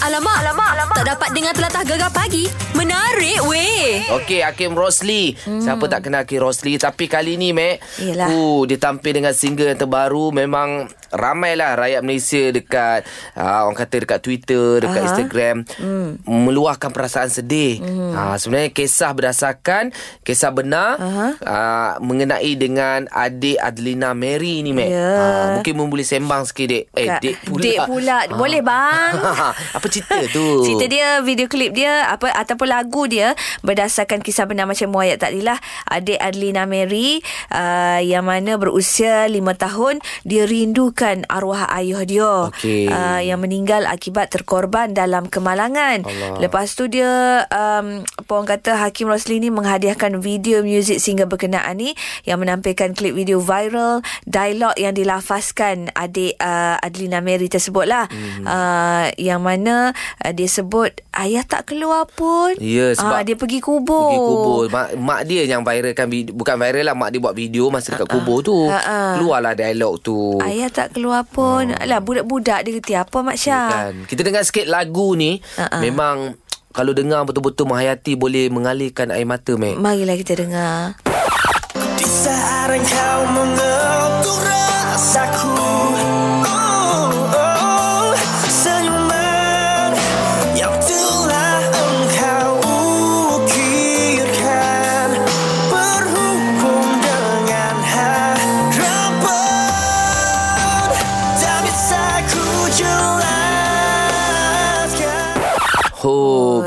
Alamak, alamak, alamak. Tak dapat dengar telatah gegar pagi. Menarik weh. Okey, Hakim Rosli. Hmm. Siapa tak kenal Hakim Rosli? Tapi kali ni, Mek. Yelah. Uh, dia tampil dengan single yang terbaru. Memang ramailah rakyat Malaysia dekat uh, orang kata dekat Twitter, dekat Aha. Instagram hmm. meluahkan perasaan sedih. Hmm. Uh, sebenarnya kisah berdasarkan kisah benar Aha. uh, mengenai dengan adik Adlina Mary ni, Mek. Ya. Uh, mungkin mu boleh sembang sikit, Dek. Eh, Kak- Dek pula. Dek pula. Boleh, bang? Apa cerita tu? Cerita dia video klip dia apa ataupun lagu dia berdasarkan kisah benar macam muayat tadi lah adik Adlina Mary uh, yang mana berusia 5 tahun dia rindukan arwah ayah dia Okey. uh, yang meninggal akibat terkorban dalam kemalangan Allah. lepas tu dia um, apa orang kata Hakim Rosli ni menghadiahkan video muzik single berkenaan ni yang menampilkan klip video viral dialog yang dilafazkan adik uh, Adlina Mary tersebut lah Mhm. uh, yang mana uh, dia sebut ayah tak keluar pun Ya, sebab Ah, dia pergi kubur Pergi kubur mak, mak dia yang viralkan video, Bukan viral lah Mak dia buat video Masa dekat kubur tu ha. Keluarlah dialog tu Ayah tak keluar pun. Alah budak-budak dia kata apa Mak Syah? kan? Kita dengar sikit lagu ni ha. Memang Kalau dengar betul-betul menghayati Boleh mengalirkan air mata Mek Marilah kita dengar. Di saat engkau mengetuk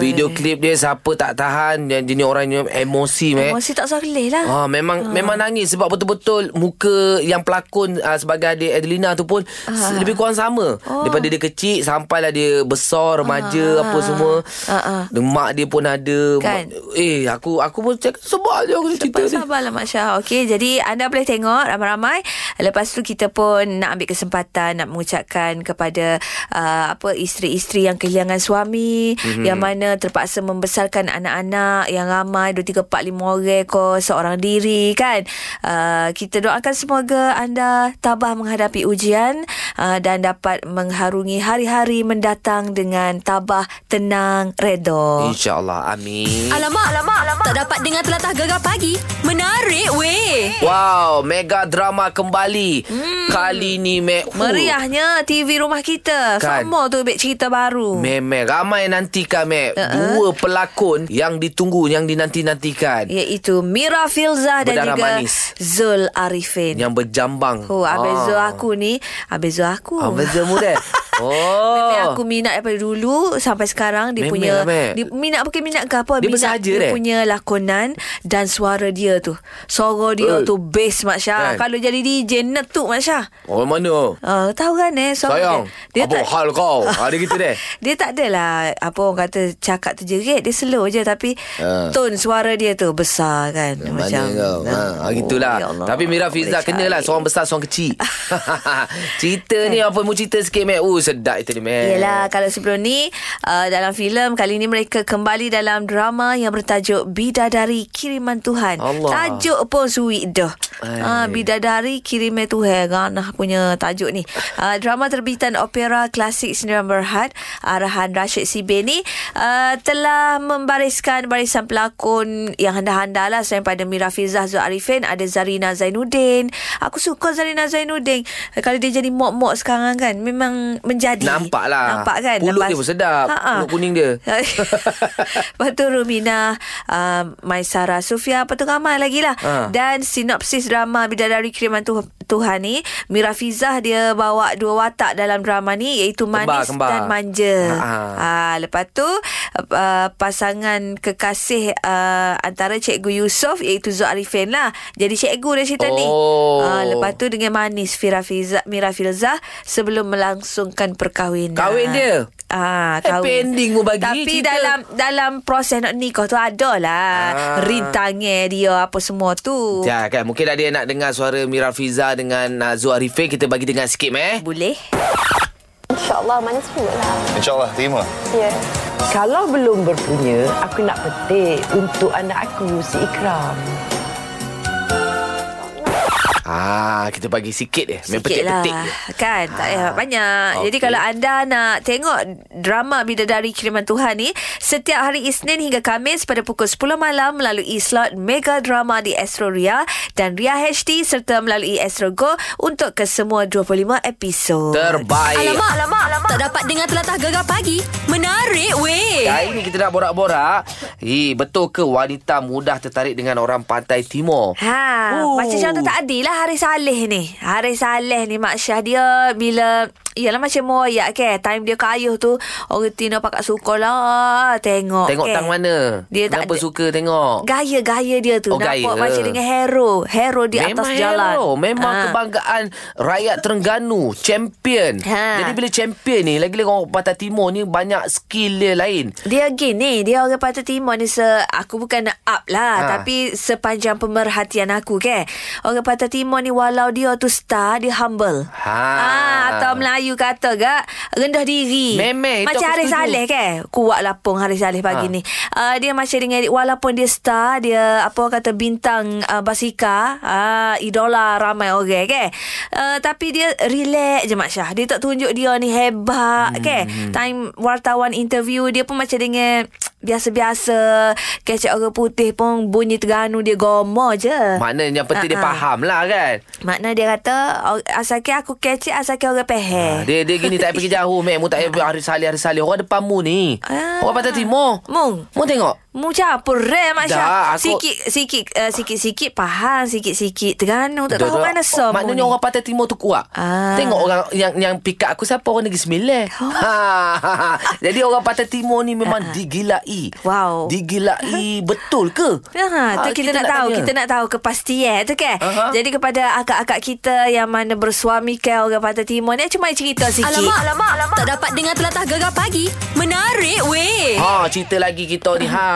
video klip dia siapa tak tahan yang jenis orang yang emosi Mek. Emosi tak soleh lah. Ah memang memang nangis sebab betul-betul muka yang pelakon uh, sebagai adik Adelina tu pun uh. lebih kurang sama. Oh. Daripada dia kecil sampailah dia besar remaja apa semua. Ah, ah. Mak dia pun ada. Kan? Eh aku aku pun cakap sebab je aku cerita ni. sabarlah Mak Syah Okey jadi anda boleh tengok ramai-ramai Lepas tu kita pun nak ambil kesempatan Nak mengucapkan kepada uh, apa Isteri-isteri yang kehilangan suami Mhm. mm-hmm. Yang mana terpaksa membesarkan anak-anak Yang ramai 2, 3, 4, 5 orang ko Seorang diri kan uh, Kita doakan semoga anda tabah menghadapi ujian uh, Dan dapat mengharungi hari-hari mendatang Dengan tabah, tenang, redha InsyaAllah amin. Alamak, alamak, alamak. Tak dapat dengar telatah gegar pagi. Menarik weh. Wow, mega drama kembali. Hmm. Kali ni Mek. uh, Meriahnya TV rumah kita. Kan. Semua tu beg cerita baru. Memang ramai nantikan Mek. Uh-uh. Dua pelakon yang ditunggu, yang dinanti-nantikan. Iaitu Mira Filzah dan Berdarah juga manis. Zul Arifin. Yang berjambang. Oh, Abang Zul aku ni, Abang Zul aku. Abang Zul muda. Oh. Memang aku minat daripada dulu sampai sekarang dia Memang punya lah, Mek. dia minat bukan minat ke apa Dia minat dia deh. punya lakonan dan suara dia tu suara dia Eh. tu bass Mak Syah Kan? kalau jadi DJ netuk Mak Syah Orang mana? uh, tahu kan eh suara Sayang, dia, dia apa tak, hal kau? Ada gitu deh. Dia tak adalah Apa orang kata Cakap terjerit Dia slow je Tapi Ha. Tone suara dia tu Besar kan Mana kau? Ha, ha gitulah. ya Allah. Tapi Mira Fiza kenalah seorang besar seorang kecil. cerita ni apa mu cerita sikit Mek? Oh sedap itu ni Mek. Yelah kalau sebelum ni uh, Dalam filem Kali ni mereka kembali dalam drama Yang bertajuk Bidadari Kiriman Tuhan. Allah. Tajuk pun sweet dah. Uh, Bidadari Kiriman Tuhan Ganah punya tajuk ni. Uh, Drama terbitan opera klasik Sendirian Berhad Arahan Rashid Sibe ni uh, Telah membariskan barisan pelakon Yang handal-handal lah. Selain pada Mira Fizah Zul Arifin Ada Zarina Zainuddin. Aku suka Zarina Zainuddin. Kalau dia jadi mok-mok sekarang kan Memang menjadi Nampak lah. Nampak kan Pulut dia pun sedap. Pulut kuning dia. Lepas tu Rumina uh, Maisara Sufia Apa tu ramai lagi lah Ha. Dan sinopsis drama Bidadari Kiriman tu- Tuhan ni Mira Fizah dia bawa dua watak dalam drama ni Iaitu Kembar, manis kembar. dan manja Ha, ha. uh, Lepas tu uh, Pasangan kekasih uh, Antara Cikgu Yusof Iaitu Zul Arifin lah Jadi cikgu dia cerita ni Oh. uh, Lepas tu dengan manis Fira Fiza, Mira Filzah Sebelum melangsungkan perkahwinan Kahwin dia? Ah, Happy kahwin. ending mu bagi Tapi cerita. dalam dalam proses nak nikah tu ada lah Ah. rintangnya dia apa semua tu. Ya kan Mungkin ada yang nak dengar Suara Mira Fiza Dengan uh, Zul Arifin Kita bagi dengar sikit Mek Boleh? InsyaAllah manis pula lah. InsyaAllah terima. Ya. Kalau belum berpunya, aku nak petik untuk anak aku si Ikram. Ah, kita bagi sikit je. Main Sikit lah petik-petik je. Kan Tak payah banyak Okey. Jadi kalau anda nak tengok Drama Bidadari Kiriman Tuhan ni Setiap hari Isnin hingga Kamis Pada pukul 10 malam Melalui slot Mega Drama di Astro Ria Dan Ria HD Serta melalui Astro Go Untuk kesemua 25 episod Terbaik. Alamak, alamak, alamak. Tak dapat dengar telatah gegar pagi. Menarik weh. Hari ni kita nak borak-borak. Eh, betul ke wanita mudah tertarik dengan orang pantai timur? Ha, Oh. macam contoh tak adil lah Hari Saleh ni. Hari Saleh ni Mak Syah dia bila Yalah macam moyak ke Time dia kayuh tu Orang Tino pakat suka lah Tengok Tengok ke. tang mana? Dia tak Kenapa ada- suka tengok? Gaya-gaya dia tu Oh, Nampak gaya. macam dengan hero Hero di Memang atas jalan hero. Memang Ha. kebanggaan rakyat Terengganu. Champion. Ha. Jadi bila champion ni, lagi-lagi orang Pantai Timur ni banyak skill dia lain. Dia gini Dia orang Pantai Timur ni se, Aku bukan nak up lah Ha. Tapi sepanjang pemerhatian aku ke Orang Pantai Timur ni Walau dia tu star Dia humble Ha. Ah, Atau Melayu kata gak Rendah diri. Memang, Macam Haris. Saleh ke? Kuat lapung Haris Saleh pagi Ha. ni. Uh, Dia macam dengan Walaupun dia star Dia apa kata Bintang uh, basika uh, Idola ramai orang ke. Uh, Tapi dia relax je Mak Syah. Dia tak tunjuk dia ni hebat Hmm, ke Time wartawan interview Dia pun macam dengan Biasa-biasa Kecek orang putih pun Bunyi Terengganu dia gomo je Maknanya yang penting dia Ha, ha. faham lah kan. Makna dia kata "Oh, Asalkan aku kecek Asalkan orang pehe Ha, dia dia gini tak pergi jauh Mek Mu tak payah hari salih hari salih Orang depan mu ni Ah. Orang Pantai Timur Mung Mu tengok Mu campur re Mak Syah. aku- Sikit sikit uh, sikit-sikit faham, sikit-sikit Terengganu tak Dah, tahu mana som. Maknanya orang Pantai Timur tu kuat Ah. Tengok orang yang yang pick up aku Siapa orang Negeri Sembilan Oh. ha, ha, ha. Jadi orang Pantai Timur ni Memang digilai Wow. Digilai Betul ke? Ha, tu Ah, kita, nak, tahu, tanya. kita nak tahu kepastian tu kan. Aha. Jadi kepada akak-akak kita yang mana bersuami ke orang Pantai Timur ni cuma cerita sikit. Alamak, alamak, alamak. Tak dapat dengar telatah gegar pagi. Menarik weh. Ha, cerita lagi kita ni ha.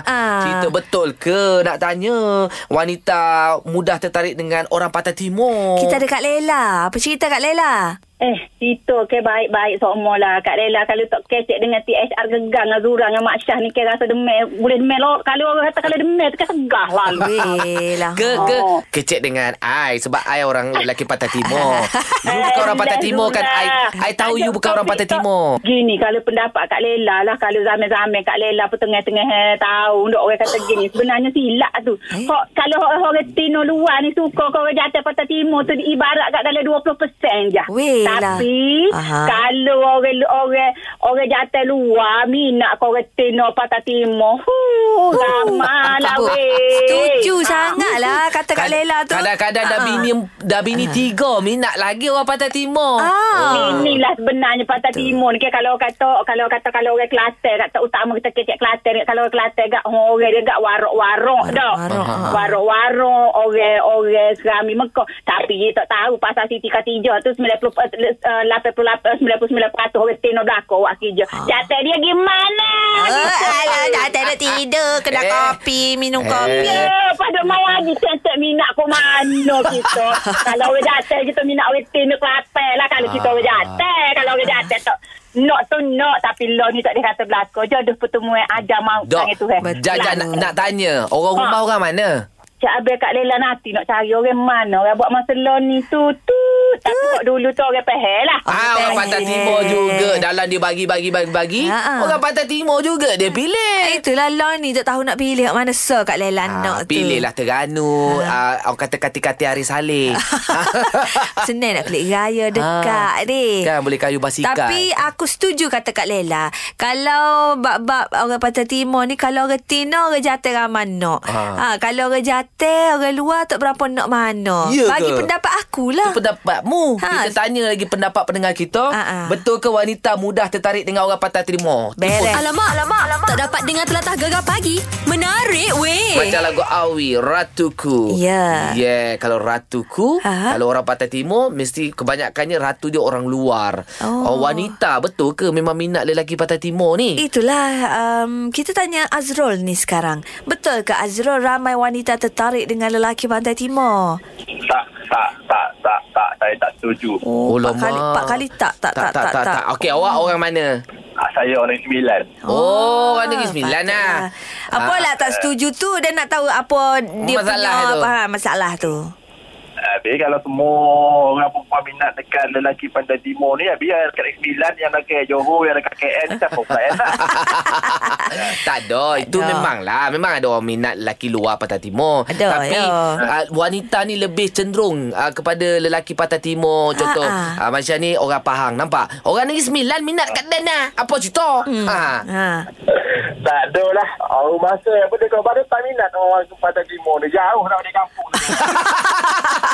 Ha. Cerita betul ke nak tanya wanita mudah tertarik dengan orang Pantai Timur? Kita ada Kak Lela. Apa cerita Kak Lela? Eh, itu ke baik-baik semua lah. Kak Lela kalau tak kecek dengan THR gegang Azura dengan Mak Syah ni ke rasa demel. Boleh demel. lo- Kalau orang kata kalau demel tu kan segah lah. Weh. Ke ke Oh. kecek dengan ai sebab ai orang lelaki Pantai Timur. you bukan orang Pantai Timur kan ai ai tahu you bukan orang Pantai Timur. Gini kalau pendapat Kak Lela lah kalau zaman-zaman Kak Lela pun tengah-tengah eh, tahu untuk orang kata gini sebenarnya silap tu. Eh? Kok kalau orang, orang Tino luar ni suka kau orang jatuh Pantai Timur tu ibarat kat dalam 20% je. Weh lah. Tapi Aha. kalau orang orang orang jatuh luar minat kau orang Tino Pantai Timur. Huh, ramai lah Apa? weh. Setuju Ah, sangat lah kata Kak Lela tu. Kadang-kadang dah Ah. bini dah bini tiga minat lagi orang Pantai Timur. Ah. Inilah sebenarnya Pantai Timur ni. Kalau kata kalau kata kalau orang Kelantan kata utama kita kecek Kelantan kalau orang Kelantan gak orang dia gak warok-warok dah. Warok. Warok-warok orang orang serami Mekah. Tapi dia tak tahu pasal Siti Khatijah tu 90 uh, 88 99% orang Tino belakang wak kija. Jatuh dia gimana? Oh, alah, tak nak tidur. Kena Eh. kopi, minum Eh. kopi. Ya, pada mau lagi tentek minat ke mana kita. kalau orang jatuh kita minat orang Tino Kelantan lah. Kalau kita orang jatuh. Kalau orang jatuh tak nak tu nak. Tapi lo ni tak dikata belakang. Jodoh pertemuan ada mau itu. eh. jajak nak, nak tanya orang rumah Ha. orang mana? Cik Abel Kak Lela nanti nak cari orang mana. Orang buat masa lo ni tu. tu. Tapi kok dulu tu orang pehel lah. Ah, orang betul. Pantai Timur juga dalam dia bagi bagi bagi bagi. Ha, ha. Orang Pantai Timur juga dia pilih. Itulah Lon ni tak tahu nak pilih kat mana so Kak Lela Ah, nak tu. pilihlah Terengganu ah, Orang kata kati-kati Hari Saleh Senang nak klik raya dekat Ah, ni. Kan boleh kayu basikal Tapi aku setuju kata Kak Lela. Kalau bab-bab orang Pantai Timur ni kalau orang Tino orang jatuh ramai nak. Ha. Ha. kalau orang jatuh orang luar tak berapa nak mana. Ya Bagi ke? pendapat akulah. Itu pendapatmu Ha. Kita tanya lagi pendapat pendengar kita Ha, ha. Betul ke wanita mudah tertarik dengan orang Timur? Beres. Alamak, alamak, alamak. Tak dapat dengar telatah gegar pagi. Menarik weh. Macam lagu Awi Ratuku Ya. Yeah Kalau Ratuku Ha. Kalau orang Pantai Timur Mesti kebanyakannya Ratu dia orang luar Oh. Wanita Betul ke Memang minat lelaki Pantai Timur ni Itulah um, kita tanya Azrul ni sekarang. Betul ke Azrul ramai wanita tertarik dengan lelaki Pantai Timur? Tak, tak, tak, tak, tak. Saya tak setuju. Oh, Oh, empat kali, lama. empat kali tak, tak, tak, tak, tak. Okey, awak orang mana? Ah, Saya orang sembilan. Oh, orang Negeri Sembilan lah. Apa lah tak setuju tu dan nak tahu apa dia Masalah punya tu. apa masalah tu. Uh, Habis kalau semua orang perempuan minat dekat lelaki Pantai Timur ni, ya biar dekat Sembilan yang dekat Johor, yang dekat KL ni siapa pula yang nak? tak ada. Itu ada. memanglah. Memang ada orang minat lelaki luar Pantai Timur. Ada, Tapi ya. uh, wanita ni lebih cenderung uh, kepada lelaki Pantai Timur. Contoh uh, macam ni orang Pahang. Nampak? Orang Negeri Sembilan minat kat Dana. Apa cerita? Hmm. Ha. Ha. tak ada lah. Oh, masa apa dia kau pada tak minat orang Pantai Timur ni. Jauh nak balik kampung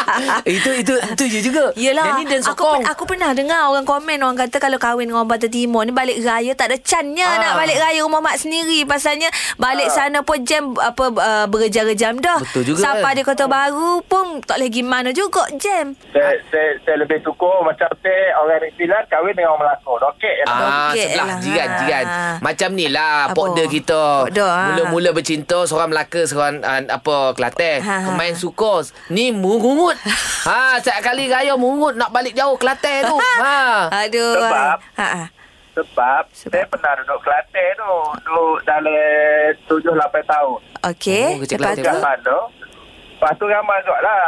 itu itu itu je juga. Yelah Yang ni dan aku, sokong. pe- aku pernah dengar Orang komen Orang kata kalau kahwin dengan orang Pantai Timur ni Balik raya tak ada cannya Ah. Nak balik raya rumah mak sendiri Pasalnya Balik sana pun jam apa uh, Berjam-jam dah Betul juga, Sampai kan? di Kota Baru pun Tak lagi mana juga jam saya, saya, saya lebih suka macam saya orang Negeri Sembilan kahwin dengan orang Melaka. Okey. Ah, Okey sebelah lah. jiran jiran. Ha. Macam ni lah pokda kita. Pokda, ha. Mula-mula bercinta seorang Melaka seorang uh, apa Kelantan. Ha, ha, Main sukus. Mungut. ha, setiap kali raya mungut nak balik jauh Kelantan tu. ha. Aduh Sebab- ha, ha. Sebab, Sebab? saya pernah duduk Kelantan tu. Duduk dalam tujuh lapan tahun. Okey Oh, Lepas Kelantan tu? Lepas tu ramai juga lah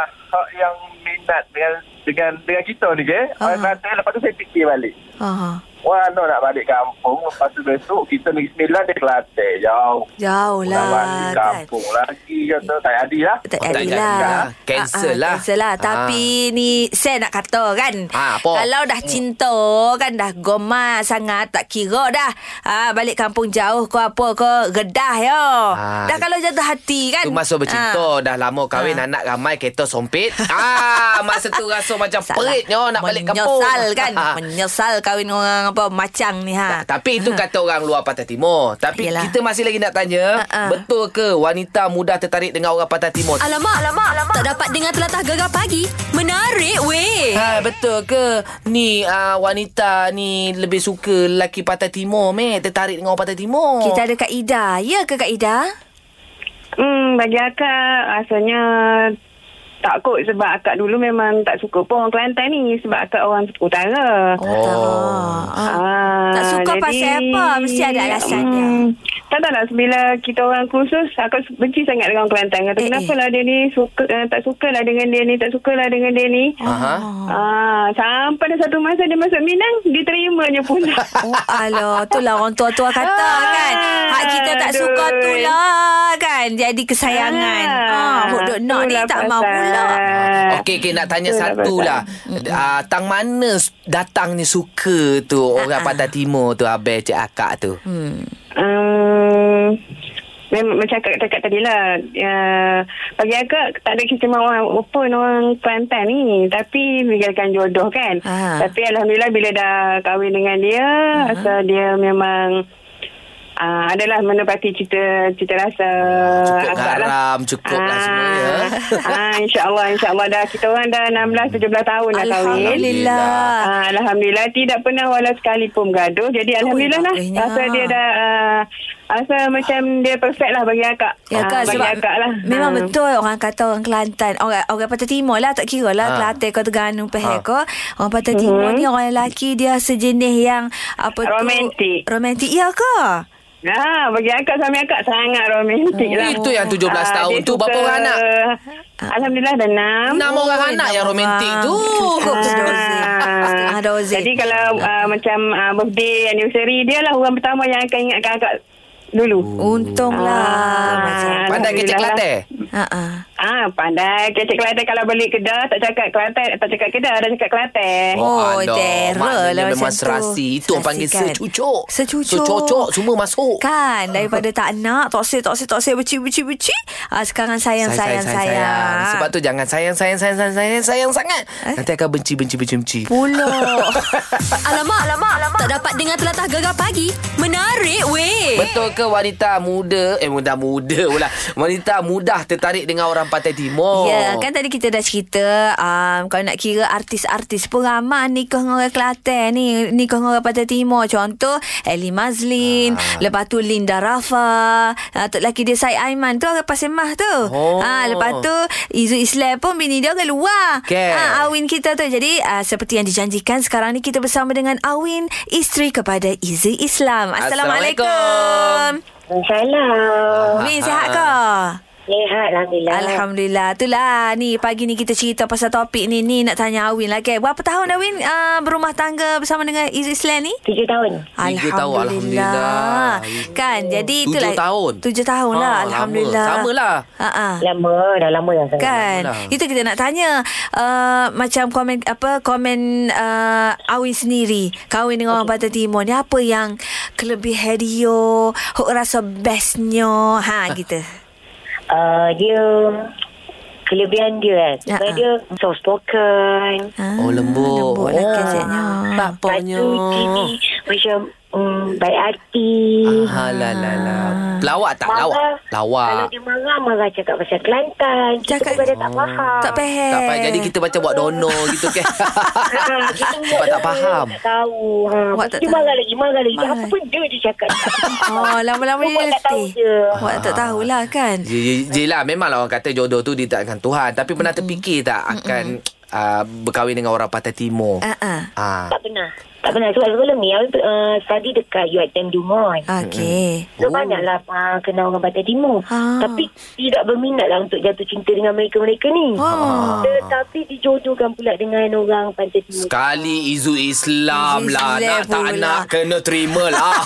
yang minat dengan dengan dengan kita ni ke. Orang Kelantan lepas tu saya fikir balik. ha. Wah, no nak balik kampung. Lepas tu besok kita Negeri Sembilan di Kelantan. Jauh. Jauh Nak balik lah kan kampung lagi kata. Tak jadi lah. tak Oh, jadi jadi lah. lah. Cancel Ah, ah, lah. Cancel lah. Ah. Tapi ni saya nak kata kan. Apa? Kalau dah cinta kan dah goma sangat tak kira dah. Ah, balik kampung jauh ke apa ke gedah yo. Ah. Dah kalau jatuh hati kan. Tu masa bercinta Dah lama kahwin Ah. Anak ramai Kereta sompit ah, Masa tu rasa macam Peritnya Nak balik kampung Menyesal kan. Menyesal kahwin orang apa macang ni ha. Tak, tapi itu kata orang luar Pantai Timur. Tapi Yelah. kita masih lagi nak tanya, Ha-ha. betul ke wanita mudah tertarik dengan orang Pantai Timur? Alamak, alamak, alamak. Tak dapat dengar telatah gegar pagi. Menarik weh. Ha, betul ke ni uh, wanita ni lebih suka lelaki Pantai Timur meh tertarik dengan orang Pantai Timur? Kita ada Kak Ida. Ya ke Kak Ida? Hmm, bagi akak rasanya tak kot sebab akak dulu memang tak suka pun orang Kelantan ni sebab akak orang utara. Oh. Ah. Ah, Tak suka jadi, pasal apa? Mesti ada alasan dia. Tak tahu lah Bila kita orang khusus Akak benci sangat dengan orang Kelantan Kata Eh, kenapa eh. lah dia ni suka, uh, Tak suka lah dengan dia ni Tak suka lah dengan dia ni Aha. Ah, Sampai ada satu masa Dia masuk Minang Diterimanya pula Oh alah Itulah orang tua-tua kata kan Hak kita tak Aduh. suka tu lah kan Jadi kesayangan ah, duk nak ni tak mau pula Okey, okey nak tanya Itulah satu pasal. lah. Uh, tang mana datangnya suka tu orang Ah, ah. Pantai Timur tu Abel cik akak tu? hmm. Memang macam akak cakap tadi lah uh, Bagi akak tak ada keistimewaan pun orang Kelantan ni. Tapi tinggalkan jodoh kan. Ah. Tapi Alhamdulillah bila dah kahwin dengan dia Asal dia memang uh, Adalah menepati cita, cita rasa Cukup garam, cukup lah semua ya. ah, InsyaAllah InsyaAllah dah Kita orang dah 16-17 tahun dah kahwin Alhamdulillah Ah, Alhamdulillah tidak pernah walau sekali pun bergaduh. Jadi Alhamdulillah lah. bagusnya. Rasa dia dah uh, rasa macam dia perfect lah bagi akak. Ya Ah, kan bagi sebab akak lah. Memang Ah. betul orang kata orang Kelantan Orang orang Pantai Timur lah Tak kira lah Ha. Kelantan ke Terengganu Pahal Ha. ke Orang Pantai Timur ni Orang lelaki dia sejenis yang Apa tu Romantik. Romantik Ya ke? Ah, bagi akak suami akak sangat romantik Oh, lah. itu yang 17 tahun dia tu. Berapa orang anak? Alhamdulillah dah enam. Enam orang Oh, anak enam yang romantik tu. Cukup Ah. Jadi kalau uh, macam uh, birthday anniversary dia lah orang pertama yang akan ingatkan akak dulu. Untunglah Ah, Pandai kecek Alhamdulillah Kelantan? Ha ah. Pandai. Kecik Kelantan kalau beli kedah, tak cakap Kelantan, tak cakap kedah, dah cakap Kelantan. Oh, terror maknanya lah memang macam tu. serasi. Itu orang panggil kan? secucuk. Secucuk. Secucuk semua masuk. Kan Daripada tak nak Toksik toksik toksik Beci beci beci ah, Sekarang sayang sayang sayang, Sebab tu jangan sayang sayang sayang sayang sayang, sayang sangat. Eh? Nanti akan benci benci benci benci. Pula Alamak, alamak, alamak. Tak dapat dengar telatah gegar pagi. Menarik weh. Betul ke wanita muda Eh muda muda pula Wanita mudah tertarik dengan orang Pantai Timur Ya kan tadi kita dah cerita um, Kalau nak kira artis-artis pun ramai Nikah dengan orang Kelantan ni Nikah dengan orang Pantai Timur Contoh Ellie Mazlin Ah. Lepas tu Linda Rafa uh, Tok lelaki dia Syed Aiman tu Orang Pasir Mah tu Oh. Ah, Lepas tu Izu Islam pun Bini dia orang luar Kan. Ah, Awin kita tu Jadi uh, seperti yang dijanjikan Sekarang ni kita bersama dengan Awin Isteri kepada Izu Islam Assalamualaikum Assalamualaikum. Salam. Min sihat ke? Sihat, Alhamdulillah. Alhamdulillah. Itulah ni pagi ni kita cerita pasal topik ni. Ni nak tanya Awin lah kan. Berapa tahun Awin uh, berumah tangga bersama dengan Islam ni? Tujuh tahun. Tiga tahun, Alhamdulillah. Kan jadi Tujuh itulah. tahun. Tujuh tahun lah. Ah, lama. Alhamdulillah. Sama lah. Ha Lama, dah lama dah sangat. Kan Lama lah. Itu kita nak tanya uh, Macam komen Apa Komen uh, Awin sendiri Kahwin dengan orang Pantai Timur ni Apa yang Kelebihan dia Hok rasa bestnya Ha gitu Uh, dia kelebihan dia kan. Ya, Sebab ah. dia soft spoken. ha, Oh, lembut. Lembut lah Oh. kesetnya Bapaknya. Lepas tu Cini macam um, baik hati. Ah, lah, lah, lah. Pelawak tak? Lawak. Marah. Lawak. Kalau dia marah, marah cakap pasal Kelantan. Kita Cakap- pun pada tak faham. Tak faham Tak faham. Jadi kita macam buat dono gitu kan. Ha, kita Sebab tak faham. Tak tahu. Ha, Awak Awak tak dia tahu. marah lagi, marah lagi. Marah. Apa benda dia cakap? Oh lama-lama dia Awak tak tahu letih je. Awak tak tahulah kan Je, je, je lah memanglah orang kata jodoh tu ditakkan Tuhan Tapi pernah terfikir tak akan uh, berkahwin dengan orang Pantai Timur Ah, ah. Ah. Tak pernah. Tak pernah. Sebab sebelum ni, awak uh, study dekat UiTM Dumont. Okey So banyaklah uh, kenal orang Pantai Timur. Ah. Tapi tidak berminat lah untuk jatuh cinta dengan mereka-mereka ni. Ah. Tetapi dijodohkan pula dengan orang Pantai Timur. Sekali Izu Islam Izu lah Nak tak pula. nak Kena terima lah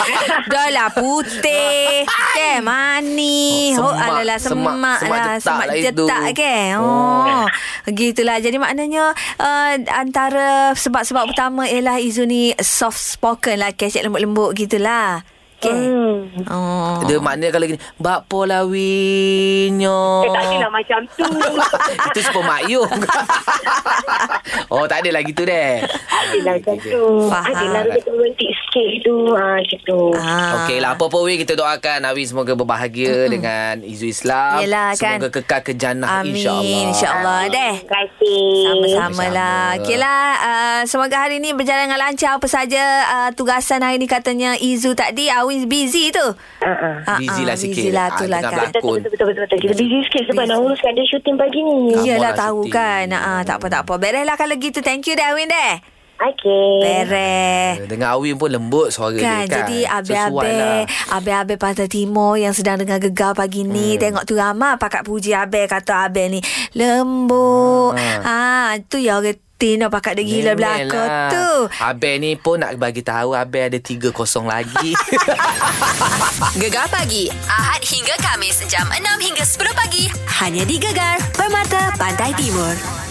Dah lah putih Kan manis Oh, Oh, semak. alalah Semak- semak, semak lah jetak Semak lah jetak kan Oh, Gitulah Jadi maknanya uh, Antara sebab-sebab utama Ialah Izu ni Soft spoken lah Kecek lembut-lembut gitulah Okay Hmm. Oh. Dia maknanya kalau gini Bak pola winyo Eh, tak adalah macam tu. Itu super mayung Oh tak adalah gitu deh Adalah macam tu. Faham. Adalah dia romantik sikit tu. Ha, gitu. Ah. Okey lah Apa-apa weh Kita doakan Awi semoga berbahagia Dengan Izu Islam Yelah, kan. Semoga kekal ke jannah Amin InsyaAllah InsyaAllah Deh Terima kasih. Sama-sama lah Okey lah uh, Semoga hari ni berjalan dengan lancar Apa saja uh, Tugasan hari ni katanya Izu tadi Awin busy tu Ha, ha. Ah, Busy ah, lah sikit. Busy lah Ah, tu lah tengah kan berlakon. Betul, betul, betul, betul. Kita busy sikit sebab nak uruskan dia syuting pagi ni. Iyalah Kamu lah tahu syuting. kan ah, Tak apa tak apa Beres lah kalau gitu Thank you dah Awin deh Okey. Beres Dengan Awi pun lembut suara Kan, dia kan jadi Sesuai abe-abe lah. Abe-abe Pantai Timur Yang sedang dengar gegar pagi ni hmm. Tengok tu ramai Pakat puji abe Kata abe ni Lembut ha. Tu ya orang Tino pakat dia gila Memel belakang lah. tu Abel ni pun nak bagi tahu Abel ada 3-0 lagi Gegar pagi Ahad hingga Kamis jam 6 hingga 10 pagi hanya di Gegar Permata Pantai Timur.